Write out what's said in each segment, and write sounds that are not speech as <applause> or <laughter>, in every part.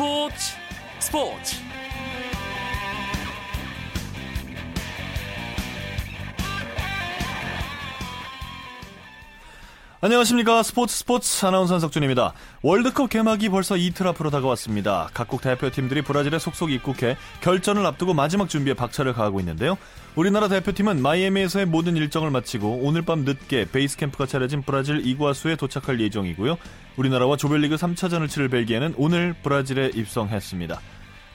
스포츠 스포츠 안녕하십니까 스포츠 스포츠 아나운서 한석준입니다. 월드컵 개막이 벌써 이틀 앞으로 다가왔습니다. 각국 대표팀들이 브라질에 속속 입국해 결전을 앞두고 마지막 준비에 박차를 가하고 있는데요. 우리나라 대표팀은 마이애미에서의 모든 일정을 마치고 오늘 밤 늦게 베이스 캠프가 차려진 브라질 이구아수에 도착할 예정이고요. 우리나라와 조별리그 3차전을 치를 벨기에는 오늘 브라질에 입성했습니다.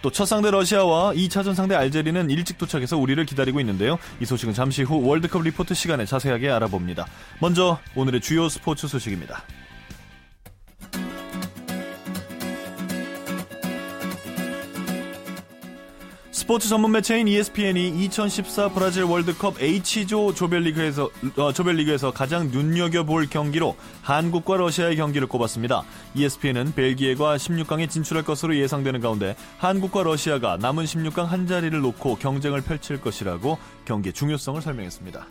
또 첫 상대 러시아와 2차전 상대 알제리는 일찍 도착해서 우리를 기다리고 있는데요. 이 소식은 잠시 후 월드컵 리포트 시간에 자세하게 알아봅니다. 먼저 오늘의 주요 스포츠 소식입니다. 스포츠 전문 매체인 ESPN이 2014 브라질 월드컵 H조 조별리그에서 어, 조별리그에서 가장 눈여겨볼 경기로 한국과 러시아의 경기를 꼽았습니다. ESPN은 벨기에가 16강에 진출할 것으로 예상되는 가운데 한국과 러시아가 남은 16강 한 자리를 놓고 경쟁을 펼칠 것이라고 경기의 중요성을 설명했습니다.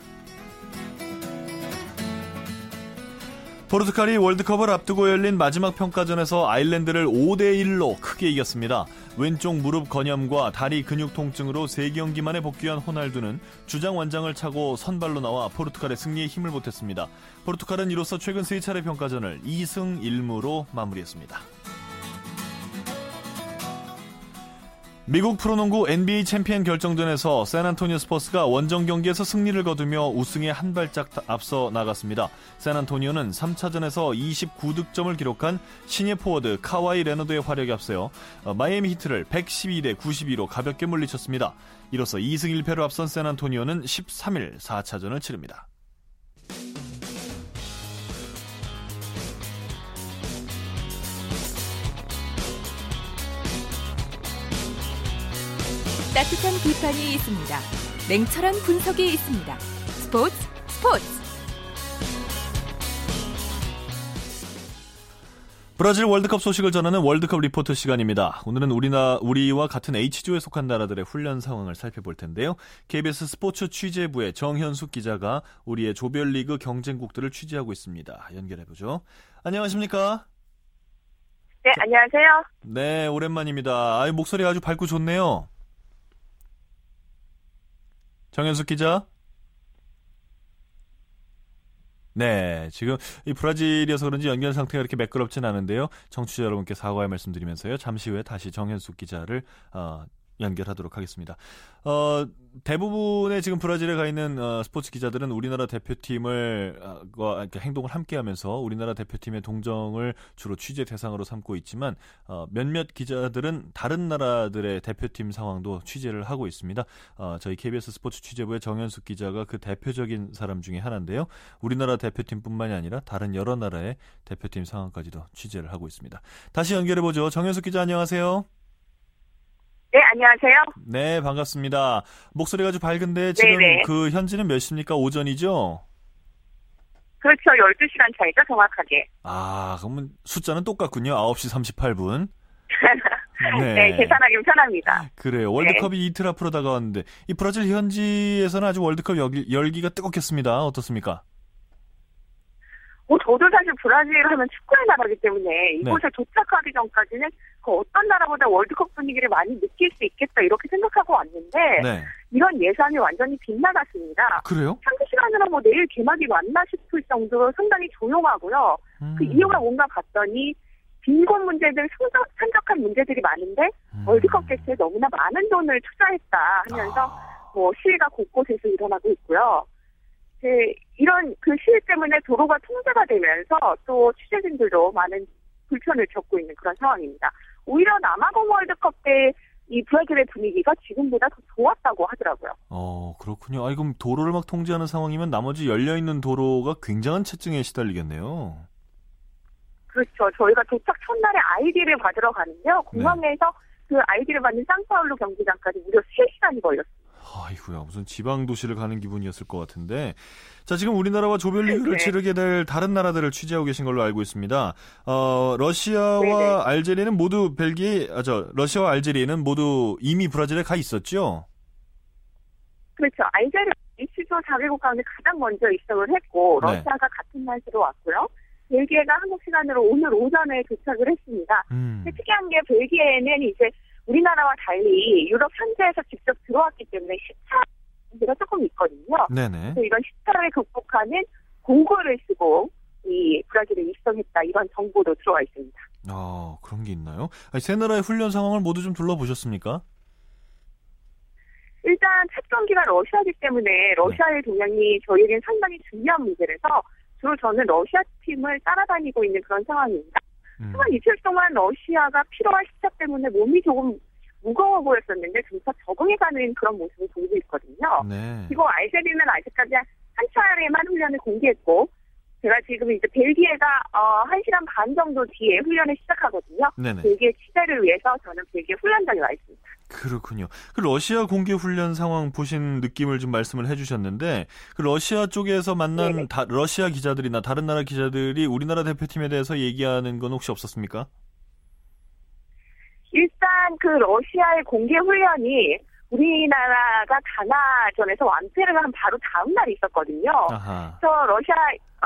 포르투갈이 월드컵을 앞두고 열린 마지막 평가전에서 아일랜드를 5대 1로 크게 이겼습니다. 왼쪽 무릎 건염과 다리 근육 통증으로 3경기 만에 복귀한 호날두는 주장 완장을 차고 선발로 나와 포르투갈의 승리에 힘을 보탰습니다. 포르투갈은 이로써 최근 3차례 평가전을 2승 1무로 마무리했습니다. 미국 프로농구 NBA 챔피언 결정전에서 샌안토니오 스퍼스가 원정 경기에서 승리를 거두며 우승에 한 발짝 앞서 나갔습니다. 샌안토니오는 3차전에서 29득점을 기록한 신예 포워드 카와이 레너드의 활약을 앞세워 마이애미 히트를 112대 92로 가볍게 물리쳤습니다. 이로써 2승 1패로 앞선 샌안토니오는 13일 4차전을 치릅니다. 따뜻한 비판이 있습니다. 냉철한 분석이 있습니다. 스포츠 스포츠 브라질 월드컵 소식을 전하는 월드컵 리포트 시간입니다. 오늘은 우리나 우리와 같은 H조에 속한 나라들의 훈련 상황을 살펴볼 텐데요. KBS 스포츠 취재부의 정현숙 기자가 우리의 조별리그 경쟁국들을 취재하고 있습니다. 연결해 보죠. 안녕하십니까? 네, 안녕하세요. 네, 오랜만입니다. 아이 목소리 아주 밝고 좋네요. 정현숙 기자. 네, 지금 이 브라질이어서 그런지 연결 상태가 이렇게 매끄럽진 않은데요. 청취자 여러분께 사과의 말씀드리면서요. 잠시 후에 다시 정현숙 기자를 어, 연결하도록 하겠습니다. 어, 대부분의 지금 브라질에 가 있는 어, 스포츠 기자들은 우리나라 대표팀을 어, 행동을 함께하면서 우리나라 대표팀의 동정을 주로 취재 대상으로 삼고 있지만 어, 몇몇 기자들은 다른 나라들의 대표팀 상황도 취재를 하고 있습니다. 어, 저희 KBS 스포츠 취재부의 정현숙 기자가 그 대표적인 사람 중에 하나인데요. 우리나라 대표팀뿐만이 아니라 다른 여러 나라의 대표팀 상황까지도 취재를 하고 있습니다. 다시 연결해 보죠. 정현숙 기자 안녕하세요. 네, 안녕하세요. 네, 반갑습니다. 목소리가 아주 밝은데 지금 네네. 그 현지는 몇 시입니까? 오전이죠? 그렇죠. 12시간 차이죠, 정확하게. 아, 그러면 숫자는 똑같군요. 9시 38분. <laughs> 네. 네, 계산하기 편합니다. 그래요. 월드컵이 네. 이틀 앞으로 다가왔는데 이 브라질 현지에서는 아주 월드컵 열기, 열기가 뜨겁겠습니다. 어떻습니까? 뭐 저도 사실 브라질 하면 축구의 나라기 때문에 이곳에 네. 도착하기 전까지는 그 어떤 나라보다 월드컵 분위기를 많이 느낄 수 있겠다 이렇게 생각하고 왔는데 네. 이런 예상이 완전히 빗나갔습니다. 그래요? 상대 시간으로 뭐 내일 개막이 맞나 싶을 정도로 상당히 조용하고요. 음. 그 이유가 뭔가 봤더니 빈곤 문제들 산적 한 문제들이 많은데 음. 월드컵 개최에 너무나 많은 돈을 투자했다 하면서 아. 뭐 시위가 곳곳에서 일어나고 있고요. 네, 이런 그 시위 때문에 도로가 통제가 되면서 또 취재진들도 많은 불편을 겪고 있는 그런 상황입니다. 오히려 남아공 월드컵 때 이 브라질의 분위기가 지금보다 더 좋았다고 하더라고요. 어, 그렇군요. 아, 그럼 도로를 막 통제하는 상황이면 나머지 열려있는 도로가 굉장한 체증에 시달리겠네요. 그렇죠. 저희가 도착 첫날에 아이디를 받으러 가는데요. 공항에서 네. 그 아이디를 받는 상파울루 경기장까지 무려 3시간이 걸렸습니다. 아이고야 무슨 지방 도시를 가는 기분이었을 것 같은데 자 지금 우리나라와 조별리그를 네. 치르게 될 다른 나라들을 취재하고 계신 걸로 알고 있습니다. 어 러시아와 네네. 알제리는 모두 벨기에 아 저 러시아와 알제리는 모두 이미 브라질에 가 있었죠. 그렇죠. 알제리 이시조 자개국 가운데 가장 먼저 입성을 했고 네. 러시아가 네. 같은 날씨로 왔고요. 벨기에가 한국 시간으로 오늘 오전에 도착을 했습니다. 음. 특이한 게 벨기에는 이제 우리나라와 달리 유럽 현지에서 직접 들어왔기 때문에 시차 문제가 조금 있거든요. 네네. 이런 시차를 극복하는 공고를 쓰고 이 브라질에 입성했다 이런 정보도 들어와 있습니다. 아 그런 게 있나요? 아니, 세 나라의 훈련 상황을 모두 좀 둘러보셨습니까? 일단 첫 경기가 러시아이기 때문에 러시아의 동향이 저희에겐 상당히 중요한 문제라서 주로 저는 러시아 팀을 따라다니고 있는 그런 상황입니다. 음. 하지만 이틀 동안 러시아가 피로와 시차 때문에 몸이 조금 무거워 보였었는데 점차 적응해가는 그런 모습을 보이고 있거든요. 네. 그리고 알제리는 아직까지 한 차례만 훈련을 공개했고 제가 지금 이제 벨기에가 어, 1시간 반 정도 뒤에 훈련을 시작하거든요. 네네. 벨기에 취재를 위해서 저는 벨기에 훈련장에 와 있습니다. 그렇군요. 그 러시아 공개 훈련 상황 보신 느낌을 좀 말씀을 해주셨는데 그 러시아 쪽에서 만난 다, 러시아 기자들이나 다른 나라 기자들이 우리나라 대표팀에 대해서 얘기하는 건 혹시 없었습니까? 일단 그 러시아의 공개 훈련이 우리나라가 가나전에서 완패를 한 바로 다음 날 있었거든요. 아하. 그래서 러시아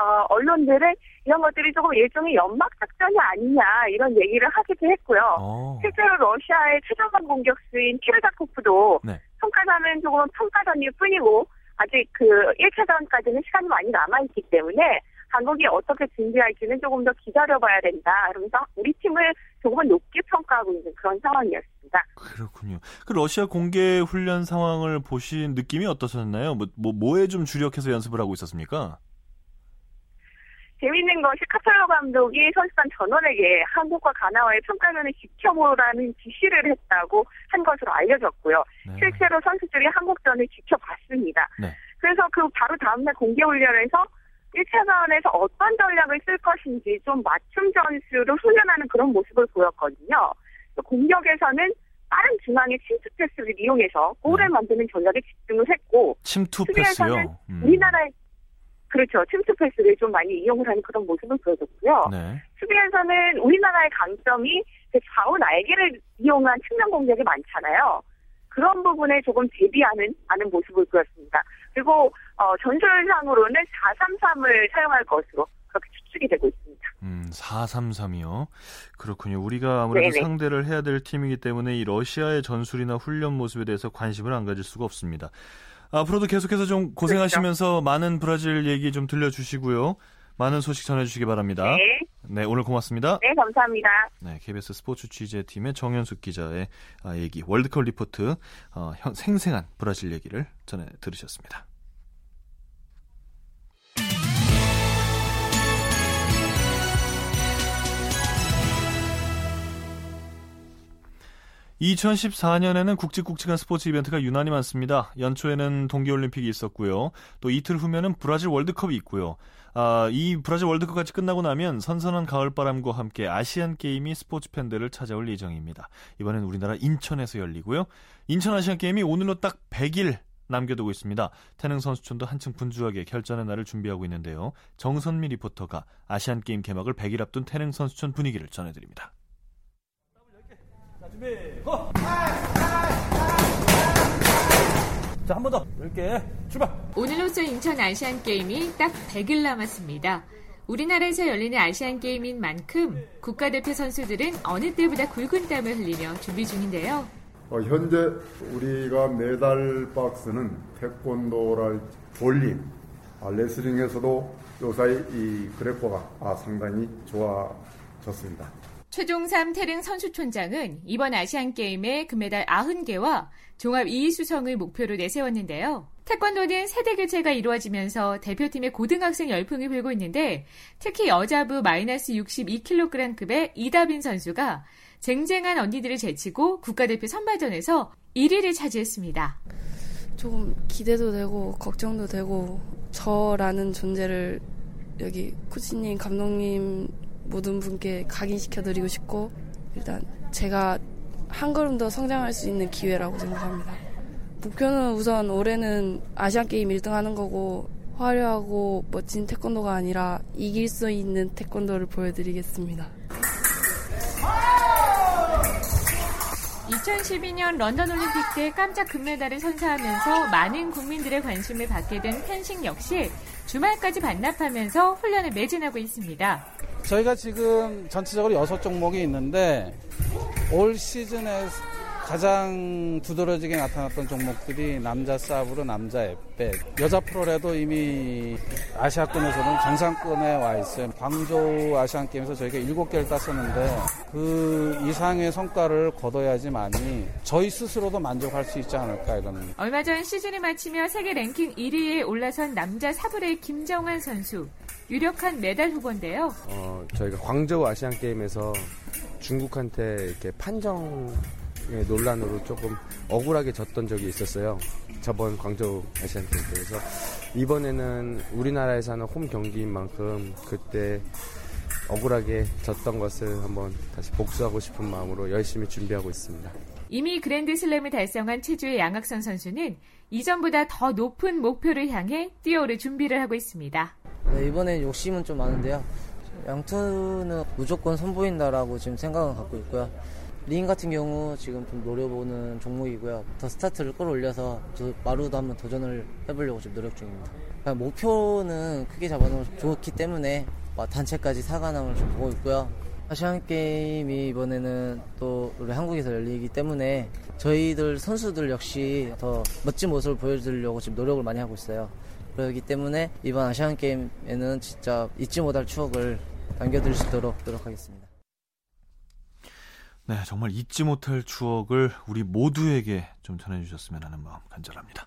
어, 언론들은 이런 것들이 조금 일종의 연막 작전이 아니냐 이런 얘기를 하기도 했고요. 오. 어. 실제로 러시아의 최전방 공격수인 키르다코프도 네. 평가전은 조금 평가전일 뿐이고 아직 그 1차전까지는 시간이 많이 남아있기 때문에 한국이 어떻게 준비할지는 조금 더 기다려봐야 된다. 그러면서 우리 팀을 조금은 높게 평가하고 있는 그런 상황이었습니다. 그렇군요. 그 러시아 공개 훈련 상황을 보신 느낌이 어떠셨나요? 뭐, 뭐 뭐에 좀 주력해서 연습을 하고 있었습니까? 재밌는 것이 카탈로 감독이 선수단 전원에게 한국과 가나와의 평가전을 지켜보라는 지시를 했다고 한 것으로 알려졌고요. 네. 실제로 선수들이 한국전을 지켜봤습니다. 네. 그래서 그 바로 다음날 공개 훈련에서 1차전에서 어떤 전략을 쓸 것인지 좀 맞춤 전술을 훈련하는 그런 모습을 보였거든요. 공격에서는 빠른 중앙의 침투 패스를 이용해서 골을 네. 만드는 전략에 집중을 했고 침투 패스요? 음. 우리나라의 그렇죠. 침투 패스를 좀 많이 이용을 하는 그런 모습을 보여줬고요. 네. 수비에서는 우리나라의 강점이 좌우 날개를 이용한 측면 공격이 많잖아요. 그런 부분에 조금 대비하는 하는 모습을 보였습니다. 그리고 어, 전술상으로는 433을 사용할 것으로 그렇게 추측이 되고 있습니다. 음, 433이요. 그렇군요. 우리가 아무래도 네네. 상대를 해야 될 팀이기 때문에 이 러시아의 전술이나 훈련 모습에 대해서 관심을 안 가질 수가 없습니다. 앞으로도 계속해서 좀 고생하시면서 그렇죠. 많은 브라질 얘기 좀 들려주시고요. 많은 소식 전해주시기 바랍니다. 네. 네, 오늘 고맙습니다. 네, 감사합니다. 네, KBS 스포츠 취재팀의 정현숙 기자의 아, 얘기, 월드컵 리포트, 어, 생생한 브라질 얘기를 전해 들으셨습니다. 2014년에는 굵직굵직한 스포츠 이벤트가 유난히 많습니다. 연초에는 동계올림픽이 있었고요. 또 이틀 후면은 브라질 월드컵이 있고요. 아, 이 브라질 월드컵까지 끝나고 나면 선선한 가을바람과 함께 아시안 게임이 스포츠 팬들을 찾아올 예정입니다. 이번엔 우리나라 인천에서 열리고요. 인천 아시안 게임이 오늘로 딱 100일 남겨두고 있습니다. 태능 선수촌도 한층 분주하게 결전의 날을 준비하고 있는데요. 정선미 리포터가 아시안 게임 개막을 100일 앞둔 태능 선수촌 분위기를 전해드립니다. 준비, 고! 자, 한 번 더. 10개. 출발! 오늘로써 인천 아시안 게임이 딱 100일 남았습니다. 우리나라에서 열리는 아시안 게임인 만큼 국가대표 선수들은 어느 때보다 굵은 땀을 흘리며 준비 중인데요. 어, 현재 우리가 메달 박스는 태권도랄 볼링, 아, 레슬링에서도 요사이 이 그래퍼가 아, 상당히 좋아졌습니다. 최종삼 태릉 선수촌장은 이번 아시안게임에 금메달 90개와 종합 2위 수성을 목표로 내세웠는데요. 태권도는 세대 교체가 이루어지면서 대표팀의 고등학생 열풍이 불고 있는데 특히 여자부 마이너스 62kg급의 이다빈 선수가 쟁쟁한 언니들을 제치고 국가대표 선발전에서 1위를 차지했습니다. 조금 기대도 되고 걱정도 되고 저라는 존재를 여기 코치님 감독님 모든 분께 각인시켜드리고 싶고 일단 제가 한 걸음 더 성장할 수 있는 기회라고 생각합니다. 목표는 우선 올해는 아시안 게임 1등 하는 거고 화려하고 멋진 태권도가 아니라 이길 수 있는 태권도를 보여드리겠습니다. 2012년 런던 올림픽 때 깜짝 금메달을 선사하면서 많은 국민들의 관심을 받게 된 펜싱 역시 주말까지 반납하면서 훈련을 매진하고 있습니다. 저희가 지금 전체적으로 여섯 종목이 있는데 올 시즌에 가장 두드러지게 나타났던 종목들이 남자 사브로 남자 앱백 여자 프로레도 이미 아시아권에서는 정상권에 와 있어요. 광저우 아시안 게임에서 저희가 일곱 개를 땄었는데 그 이상의 성과를 거둬야지만이 저희 스스로도 만족할 수 있지 않을까 이런. 얼마 전 시즌을 마치며 세계 랭킹 1위에 올라선 남자 사브레 김정환 선수 유력한 메달 후보인데요. 어, 저희가 광저우 아시안 게임에서 중국한테 이렇게 판정 예, 논란으로 조금 억울하게 졌던 적이 있었어요. 저번 광저우 아시안 게임 때에서 이번에는 우리나라에서 하는 홈 경기인 만큼 그때 억울하게 졌던 것을 한번 다시 복수하고 싶은 마음으로 열심히 준비하고 있습니다. 이미 그랜드슬램을 달성한 체주의 양학선 선수는 이전보다 더 높은 목표를 향해 뛰어오를 준비를 하고 있습니다. 네, 이번엔 욕심은 좀 많은데요. 양투는 무조건 선보인다라고 지금 생각은 갖고 있고요. 링 같은 경우 지금 좀 노려보는 종목이고요. 더 스타트를 끌어올려서 마루도 한번 도전을 해보려고 지금 노력 중입니다. 목표는 크게 잡아놓으면 좋기 때문에 단체까지 사관왕을 좀 보고 있고요. 아시안 게임이 이번에는 또 우리 한국에서 열리기 때문에 저희들 선수들 역시 더 멋진 모습을 보여드리려고 지금 노력을 많이 하고 있어요. 그렇기 때문에 이번 아시안 게임에는 진짜 잊지 못할 추억을 남겨드릴 수 있도록 노력하겠습니다. 네, 정말 잊지 못할 추억을 우리 모두에게 좀 전해주셨으면 하는 마음 간절합니다.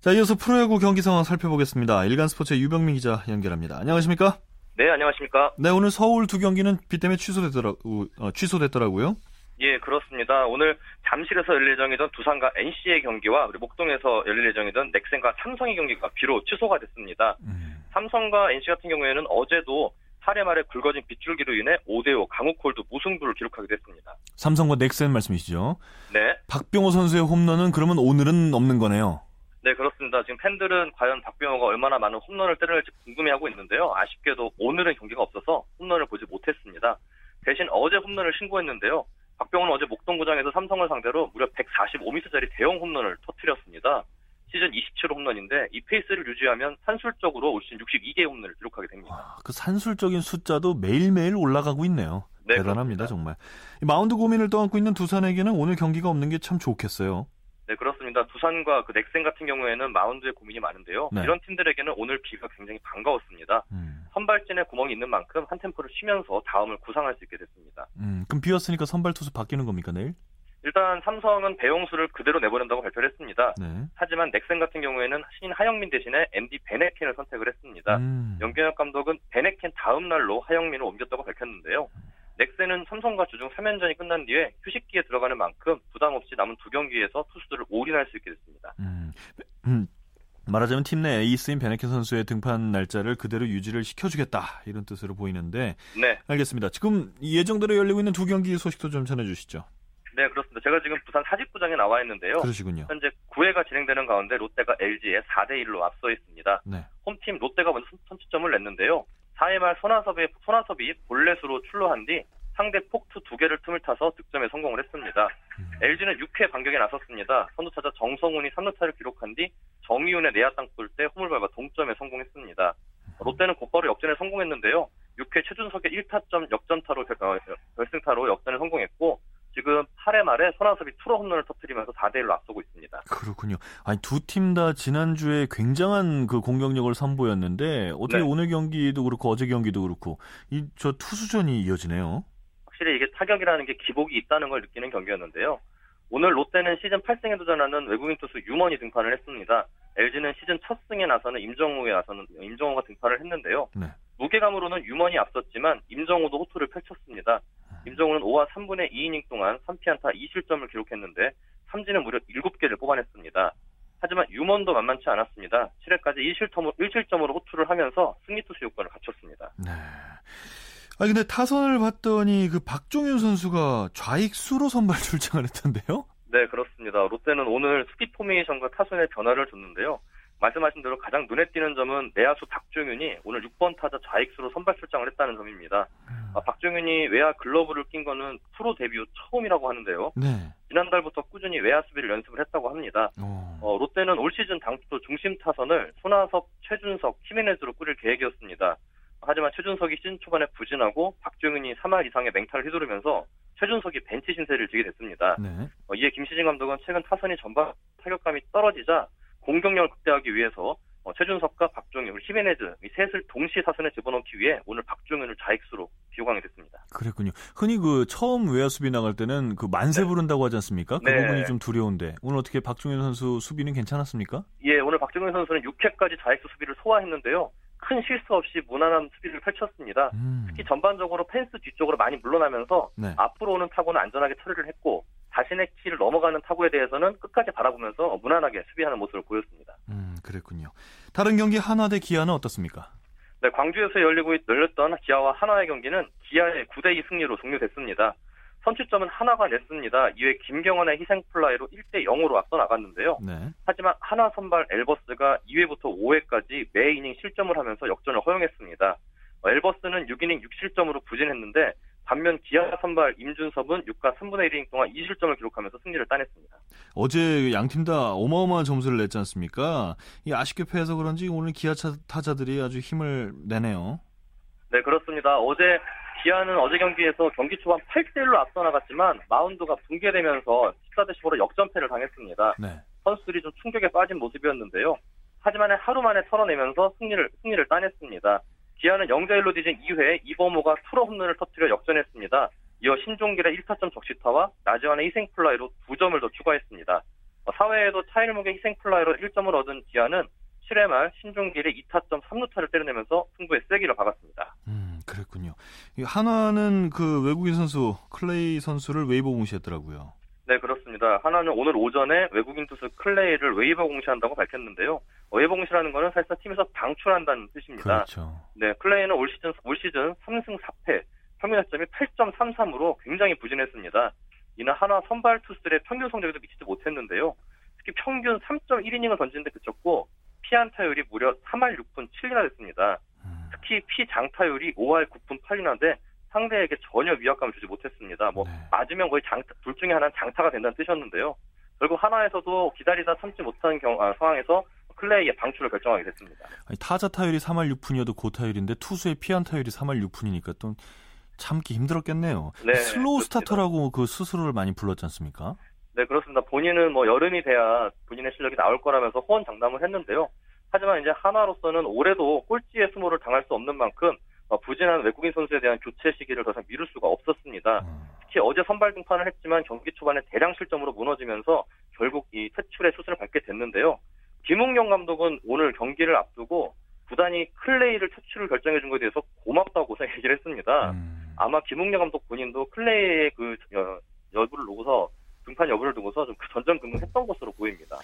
자, 이어서 프로야구 경기 상황 살펴보겠습니다. 일간 스포츠의 유병민 기자 연결합니다. 안녕하십니까? 네, 안녕하십니까? 네, 오늘 서울 두 경기는 비 때문에 취소됐더라, 어, 취소됐더라고요. 예, 그렇습니다. 오늘 잠실에서 열릴 예정이던 두산과 NC의 경기와 그리고 목동에서 열릴 예정이던 넥센과 삼성의 경기가 비로 취소가 됐습니다. 음. 삼성과 NC 같은 경우에는 어제도 8회 말에 굵어진 빗줄기로 인해 5대5 강우콜드 무승부를 기록하게 됐습니다. 삼성과 넥센 말씀이시죠? 네. 박병호 선수의 홈런은 그러면 오늘은 없는 거네요. 네, 그렇습니다. 지금 팬들은 과연 박병호가 얼마나 많은 홈런을 때릴지 궁금해하고 있는데요. 아쉽게도 오늘은 경기가 없어서 홈런을 보지 못했습니다. 대신 어제 홈런을 신고했는데요. 박병호는 어제 목동구장에서 삼성을 상대로 무려 145m짜리 대형 홈런을 터뜨렸습니다. 시즌 27호 홈런인데 이 페이스를 유지하면 산술적으로 올 시즌 62개 홈런을 기록하게 됩니다. 아, 그 산술적인 숫자도 매일매일 올라가고 있네요. 네, 대단합니다, 그렇습니다. 정말. 마운드 고민을 떠안고 있는 두산에게는 오늘 경기가 없는 게 참 좋겠어요. 네, 그렇습니다. 두산과 그 넥센 같은 경우에는 마운드에 고민이 많은데요. 네. 이런 팀들에게는 오늘 비가 굉장히 반가웠습니다. 음. 선발진에 구멍이 있는 만큼 한 템포를 쉬면서 다음을 구상할 수 있게 됐습니다. 음, 그럼 비었으니까 선발 투수 바뀌는 겁니까 내일? 일단 삼성은 배용수를 그대로 내보낸다고 발표를 했습니다. 네. 하지만 넥센 같은 경우에는 신인 하영민 대신에 MD 베네켄을 선택을 했습니다. 음. 연경혁 감독은 베네켄 다음 날로 하영민을 옮겼다고 밝혔는데요. 넥센은 삼성과 주중 3연전이 끝난 뒤에 휴식기에 들어가는 만큼 부담 없이 남은 두 경기에서 투수들을 올인할 수 있게 됐습니다. 음. 음. 말하자면 팀 내 에이스인 베네켄 선수의 등판 날짜를 그대로 유지를 시켜주겠다 이런 뜻으로 보이는데 네. 알겠습니다. 지금 예정대로 열리고 있는 두 경기 소식도 좀 전해주시죠. 네, 그렇습니다. 제가 지금 부산 사직구장에 나와 있는데요. 그러시군요. 현재 9회가 진행되는 가운데 롯데가 LG에 4대 1로 앞서 있습니다. 네. 홈팀 롯데가 먼저 선취점을 냈는데요. 4회 말 손아섭이, 손아섭이 볼넷으로 출루한 뒤 상대 폭투 두 개를 틈을 타서 득점에 성공을 했습니다. 음. LG는 6회 반격에 나섰습니다. 선두타자 정성훈이 3루타를 기록한 뒤 정이윤의 내야 땅볼 때 홈을 밟아 동점에 성공했습니다. 롯데는 곧바로 역전에 성공했는데요. 6회 최준석의 1타점 역전타로 어, 결승타로 역전에 성공했고 지금 8회 말에 손아섭이 투로 홈런을 터뜨리면서 4대 1로 앞서고 있습니다. 그렇군요. 아니 두 팀 다 지난주에 굉장한 그 공격력을 선보였는데 어떻게 네. 오늘 경기도 그렇고 어제 경기도 그렇고 이 저 투수전이 이어지네요. 확실히 이게 타격이라는 게 기복이 있다는 걸 느끼는 경기였는데요. 오늘 롯데는 시즌 8승에 도전하는 외국인 투수 유먼이 등판을 했습니다. LG는 시즌 첫 승에 나서는 임정우에 나서는 임정우가 등판을 했는데요. 네. 무게감으로는 유먼이 앞섰지만 임정우도 호투를 펼쳤습니다. 임정우는 5와 3분의 2이닝 동안 3피안타 2실점을 기록했는데 삼진은 무려 7개를 뽑아냈습니다. 하지만 유먼도 만만치 않았습니다. 7회까지 1실점으로, 1실점으로 호투를 하면서 승리 투수 요건을 갖췄습니다. 네. 아 근데 타선을 봤더니 그 박종윤 선수가 좌익수로 선발 <laughs> 출장을 했던데요? 네, 그렇습니다. 롯데는 오늘 수비 포메이션과 타선의 변화를 줬는데요. 말씀하신 대로 가장 눈에 띄는 점은 내야수 박종윤이 오늘 6번 타자 좌익수로 선발 출장을 했다는 점입니다. 음. 아, 박종윤이 외야 글러브를 낀 거는 프로 데뷔 후 처음이라고 하는데요. 네. 지난달부터 꾸준히 외야 수비를 연습을 했다고 합니다. 어, 롯데는 올 시즌 당초 중심 타선을 손아섭, 최준석, 히메네즈로 꾸릴 계획이었습니다. 하지만 최준석이 시즌 초반에 부진하고 박종윤이 3할 이상의 맹타를 휘두르면서 최준석이 벤치 신세를 지게 됐습니다. 네. 어, 이에 김시진 감독은 최근 타선이 전반 타격감이 떨어지자 공격력을 극대화하기 위해서 어, 최준석과 박종윤, 히메네즈 이 셋을 동시에 타선에 집어넣기 위해 오늘 박종윤을 좌익수로 비호강이 됐습니다. 그랬군요. 흔히 그 처음 외야 수비 나갈 때는 그 만세 네. 부른다고 하지 않습니까? 그 네. 부분이 좀 두려운데 오늘 어떻게 박종윤 선수 수비는 괜찮았습니까? 예, 오늘 박종윤 선수는 6회까지 좌익수 수비를 소화했는데요. 큰 실수 없이 무난한 수비를 펼쳤습니다. 음. 특히 전반적으로 펜스 뒤쪽으로 많이 물러나면서 네. 앞으로 오는 타구는 안전하게 처리를 했고 자신의 키를 넘어가는 타구에 대해서는 끝까지 바라보면서 무난하게 수비하는 모습을 보였습니다. 음, 그랬군요. 다른 경기 하나 대 기아는 어떻습니까? 네, 광주에서 열리고 열렸던 기아와 하나의 경기는 기아의 9대 2 승리로 종료됐습니다. 선취점은 하나가 냈습니다. 이외 김경원의 희생플라이로 1대 0으로 앞서 나갔는데요. 네. 하지만 하나 선발 엘버스가 2회부터 5회까지 매 이닝 실점을 하면서 역전을 허용했습니다. 엘버스는 6이닝 6실점으로 부진했는데 반면 기아 선발 임준섭은 6과 3분의 1이닝 동안 2실점을 기록하면서 승리를 따냈습니다. 어제 양 팀 다 어마어마한 점수를 냈지 않습니까? 이 아쉽게 패해서 그런지 오늘 기아 타자들이 아주 힘을 내네요. 네, 그렇습니다. 어제 기아는 어제 경기에서 경기 초반 8대1로 앞서 나갔지만 마운드가 붕괴되면서 14대 15로 역전패를 당했습니다. 네. 선수들이 좀 충격에 빠진 모습이었는데요. 하지만 하루 만에 털어내면서 승리를 승리를 따냈습니다. 기아는 0대1로 뒤진 2회 이범호가 투런 홈런을 터뜨려 역전했습니다. 이어 신종길의 1타점 적시타와 나지완의 희생플라이로 2점을 더 추가했습니다. 4회에도 차일목의 희생플라이로 1점을 얻은 기아는 7회 말 신종길의 2타점 3루타를 때려내면서 승부에 쐐기를 박았습니다. 음, 그랬군요. 한화는 그 외국인 선수 클레이 선수를 웨이버 공시했더라고요. 네, 그렇습니다. 한화는 오늘 오전에 외국인 투수 클레이를 웨이버 공시한다고 밝혔는데요. 공시라는 것은 사실상 팀에서 방출한다는 뜻입니다. 그렇죠. 네, 클레이는 올 시즌 올 시즌 3승 4패, 평균 타점이 8.33으로 굉장히 부진했습니다. 이는 하나 선발 투수들의 평균 성적에도 미치지 못했는데요. 특히 평균 3.1이닝을 던지는데 그쳤고 피안타율이 무려 3할 6분 7리나 됐습니다. 음. 특히 피장타율이 5할 9분 8리나인데 상대에게 전혀 위압감을 주지 못했습니다. 뭐 네. 맞으면 거의 장, 둘 중에 하나는 장타가 된다는 뜻이었는데요. 결국 한화에서도 기다리다 참지 못한 경, 아, 상황에서 클레이의 방출을 결정하게 됐습니다. 아니, 타자 타율이 3할 6푼이어도 고타율인데 투수의 피안 타율이 3할 6푼이니까 또 참기 힘들었겠네요. 네, slow 그렇습니다. starter라고 그 스스로를 많이 불렀지 않습니까? 네, 그렇습니다. 본인은 뭐 여름이 돼야 본인의 실력이 나올 거라면서 호언 장담을 했는데요. 하지만 이제 한화로서는 올해도 꼴찌의 수모를 당할 수 없는 만큼 어, 부진한 외국인 선수에 대한 교체 시기를 더 이상 미룰 수가 없었습니다. 음. 특히 어제 선발 등판을 했지만 경기 초반에 대량 실점으로 무너지면서 결국 이 퇴출의 수순을 밟게 됐는데요. 김웅영 감독은 오늘 경기를 앞두고 구단이 클레이를 퇴출을 결정해 준 것에 대해서 고맙다고 <laughs> 얘기를 했습니다. 음. 아마 김웅영 감독 본인도 클레이의 그 여부를 놓고서 등판 여부를 두고서 좀 전전긍긍했던 것으로 보입니다.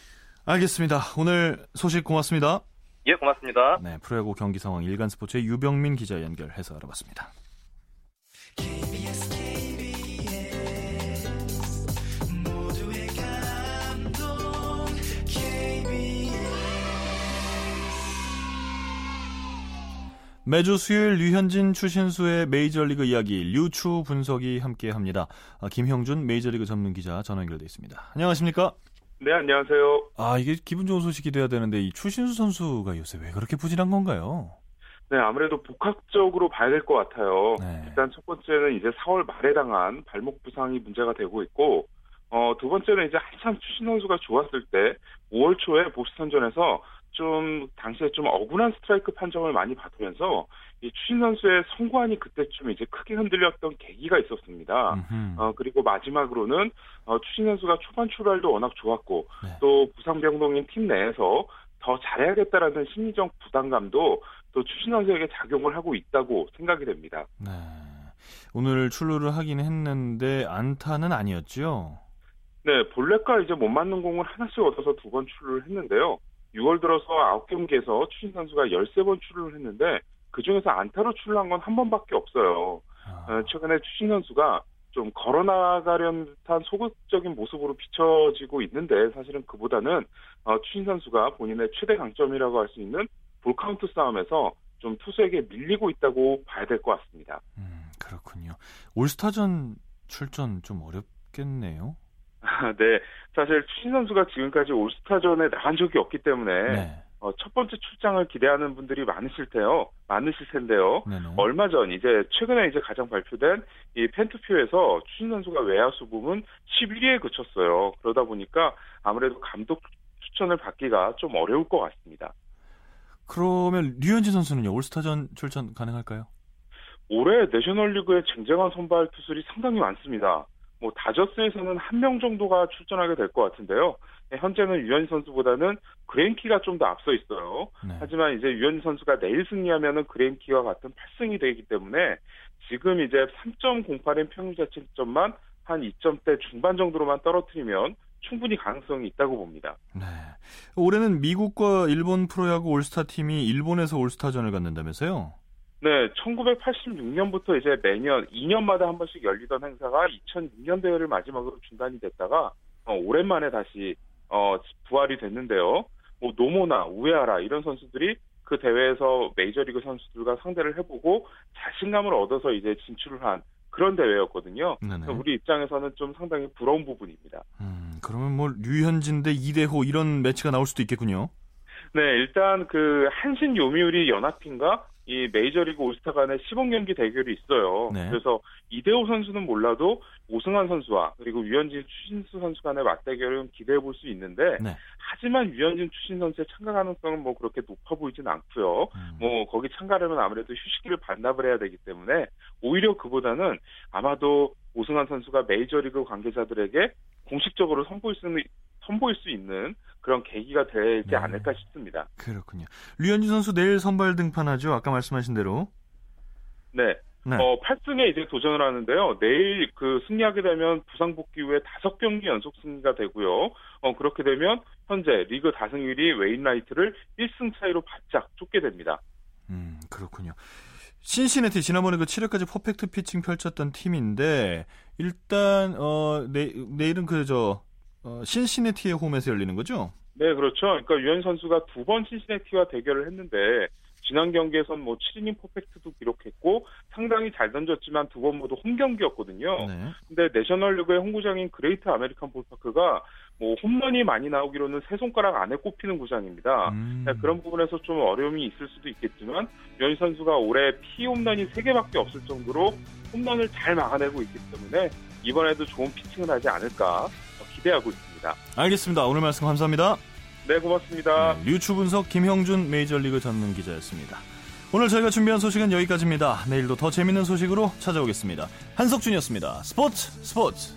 알겠습니다. 오늘 소식 고맙습니다. 예, 고맙습니다. 네, 프로야구 경기 상황 일간 스포츠의 유병민 기자 연결해서 알아봤습니다. 매주 수요일 류현진 추신수의 메이저리그 이야기 류추 분석이 함께합니다. 아, 김형준 메이저리그 전문 기자 전화 연결돼 있습니다. 안녕하십니까? 네, 안녕하세요. 아 이게 기분 좋은 소식이 돼야 되는데 이 추신수 선수가 요새 왜 그렇게 부진한 건가요? 네, 아무래도 복합적으로 봐야 될 것 같아요. 네. 일단 첫 번째는 이제 4월 말에 당한 발목 부상이 문제가 되고 있고, 어, 두 번째는 이제 한참 추신 선수가 좋았을 때 5월 초에 보스턴전에서 좀 당시에 좀 억울한 스트라이크 판정을 많이 받으면서 이 추신 선수의 성관이 그때쯤 이제 크게 흔들렸던 계기가 있었습니다. 어 그리고 마지막으로는 어, 추신 선수가 초반 출발도 워낙 좋았고 네. 또 부상 병동인 팀 내에서 더 잘해야겠다라는 심리적 부담감도 또 추신 선수에게 작용을 하고 있다고 생각이 됩니다. 네. 오늘 출루를 하긴 했는데 안타는 아니었죠? 네, 볼넷과 이제 못 맞는 공을 하나씩 얻어서 두 번 출루를 했는데요. 6월 들어서 9경기에서 추신 선수가 13번 출루를 했는데 그중에서 안타로 출루한 건 한 번밖에 없어요. 아. 어, 최근에 추신 선수가 좀 걸어나가려는 듯한 소극적인 모습으로 비춰지고 있는데 사실은 그보다는 어, 추신 선수가 본인의 최대 강점이라고 할 수 있는 볼카운트 싸움에서 좀 투수에게 밀리고 있다고 봐야 될 것 같습니다. 음, 그렇군요. 올스타전 출전 좀 어렵겠네요. 네, 사실 추신 선수가 지금까지 올스타전에 나간 적이 없기 때문에 네. 어, 첫 번째 출장을 기대하는 분들이 많으실 테요. 많으실 텐데요. 네네. 얼마 전 이제 최근에 이제 가장 발표된 이 팬투표에서 추신 선수가 외야수 부분 11위에 그쳤어요. 그러다 보니까 아무래도 감독 추천을 받기가 좀 어려울 것 같습니다. 그러면 류현진 선수는요 올스타전 출전 가능할까요? 올해 내셔널리그의 쟁쟁한 선발 투수들이 상당히 많습니다. 뭐 다저스에서는 한 명 정도가 출전하게 될 것 같은데요. 네, 현재는 유현 선수보다는 그레인키가 좀 더 앞서 있어요. 네. 하지만 이제 유현 선수가 내일 승리하면은 그레인키와 같은 8승이 되기 때문에 지금 이제 3.08인 평균 자책점만 한 2점대 중반 정도로만 떨어뜨리면 충분히 가능성이 있다고 봅니다. 네. 올해는 미국과 일본 프로야구 올스타 팀이 일본에서 올스타전을 갖는다면서요? 네, 1986년부터 이제 매년 2년마다 한 번씩 열리던 행사가 2006년 대회를 마지막으로 중단이 됐다가 어, 오랜만에 다시 어, 부활이 됐는데요. 뭐 노모나 우에하라 이런 선수들이 그 대회에서 메이저리그 선수들과 상대를 해보고 자신감을 얻어서 이제 진출을 한 그런 대회였거든요. 우리 입장에서는 좀 상당히 부러운 부분입니다. 음, 그러면 뭐 류현진 대 이대호 이런 매치가 나올 수도 있겠군요. 네, 일단 그 한신 요미우리 연합팀과 이 메이저리그 올스타 간의 시범 경기 대결이 있어요. 네. 그래서 이대호 선수는 몰라도 오승환 선수와 그리고 유현진 추신수 선수 간의 맞대결은 기대해 볼 수 있는데 네. 하지만 유현진 추신 선수의 참가 가능성은 뭐 그렇게 높아 보이진 않고요. 음. 뭐 거기 참가하려면 아무래도 휴식기를 반납을 해야 되기 때문에 오히려 그보다는 아마도 오승환 선수가 메이저리그 관계자들에게 공식적으로 선보일 수 있는 선보일 수 있는 그런 계기가 되지 네. 않을까 싶습니다. 그렇군요. 류현진 선수 내일 선발 등판하죠. 아까 말씀하신 대로. 네. 네. 어, 8승에 이제 도전을 하는데요. 내일 그 승리하게 되면 부상 복귀 후에 5경기 연속 승리가 되고요. 어, 그렇게 되면 현재 리그 다승 1위 웨인라이트를 1승 차이로 바짝 쫓게 됩니다. 음, 그렇군요. 신시내티 지난번에 그 7회까지 퍼펙트 피칭 펼쳤던 팀인데 일단 어 내, 내일은 그저 어, 신시내티의 홈에서 열리는 거죠? 네, 그렇죠. 그러니까 류현진 선수가 두 번 신시내티와 대결을 했는데 지난 경기에선 뭐 7이닝 퍼펙트도 기록했고 상당히 잘 던졌지만 두 번 모두 홈 경기였거든요. 네. 근데 내셔널리그의 홈구장인 그레이트 아메리칸 볼파크가 뭐 홈런이 많이 나오기로는 세 손가락 안에 꼽히는 구장입니다. 음. 네, 그런 부분에서 좀 어려움이 있을 수도 있겠지만 유현 선수가 올해 피 홈런이 3개밖에 없을 정도로 홈런을 잘 막아내고 있기 때문에 이번에도 좋은 피칭을 하지 않을까 기대하고 있습니다. 알겠습니다. 오늘 말씀 감사합니다. 네, 고맙습니다. 네, 류추 분석 김형준 메이저리그 전문 기자였습니다. 오늘 저희가 준비한 소식은 여기까지입니다. 내일도 더 재밌는 소식으로 찾아오겠습니다. 한석준이었습니다. 스포츠 스포츠.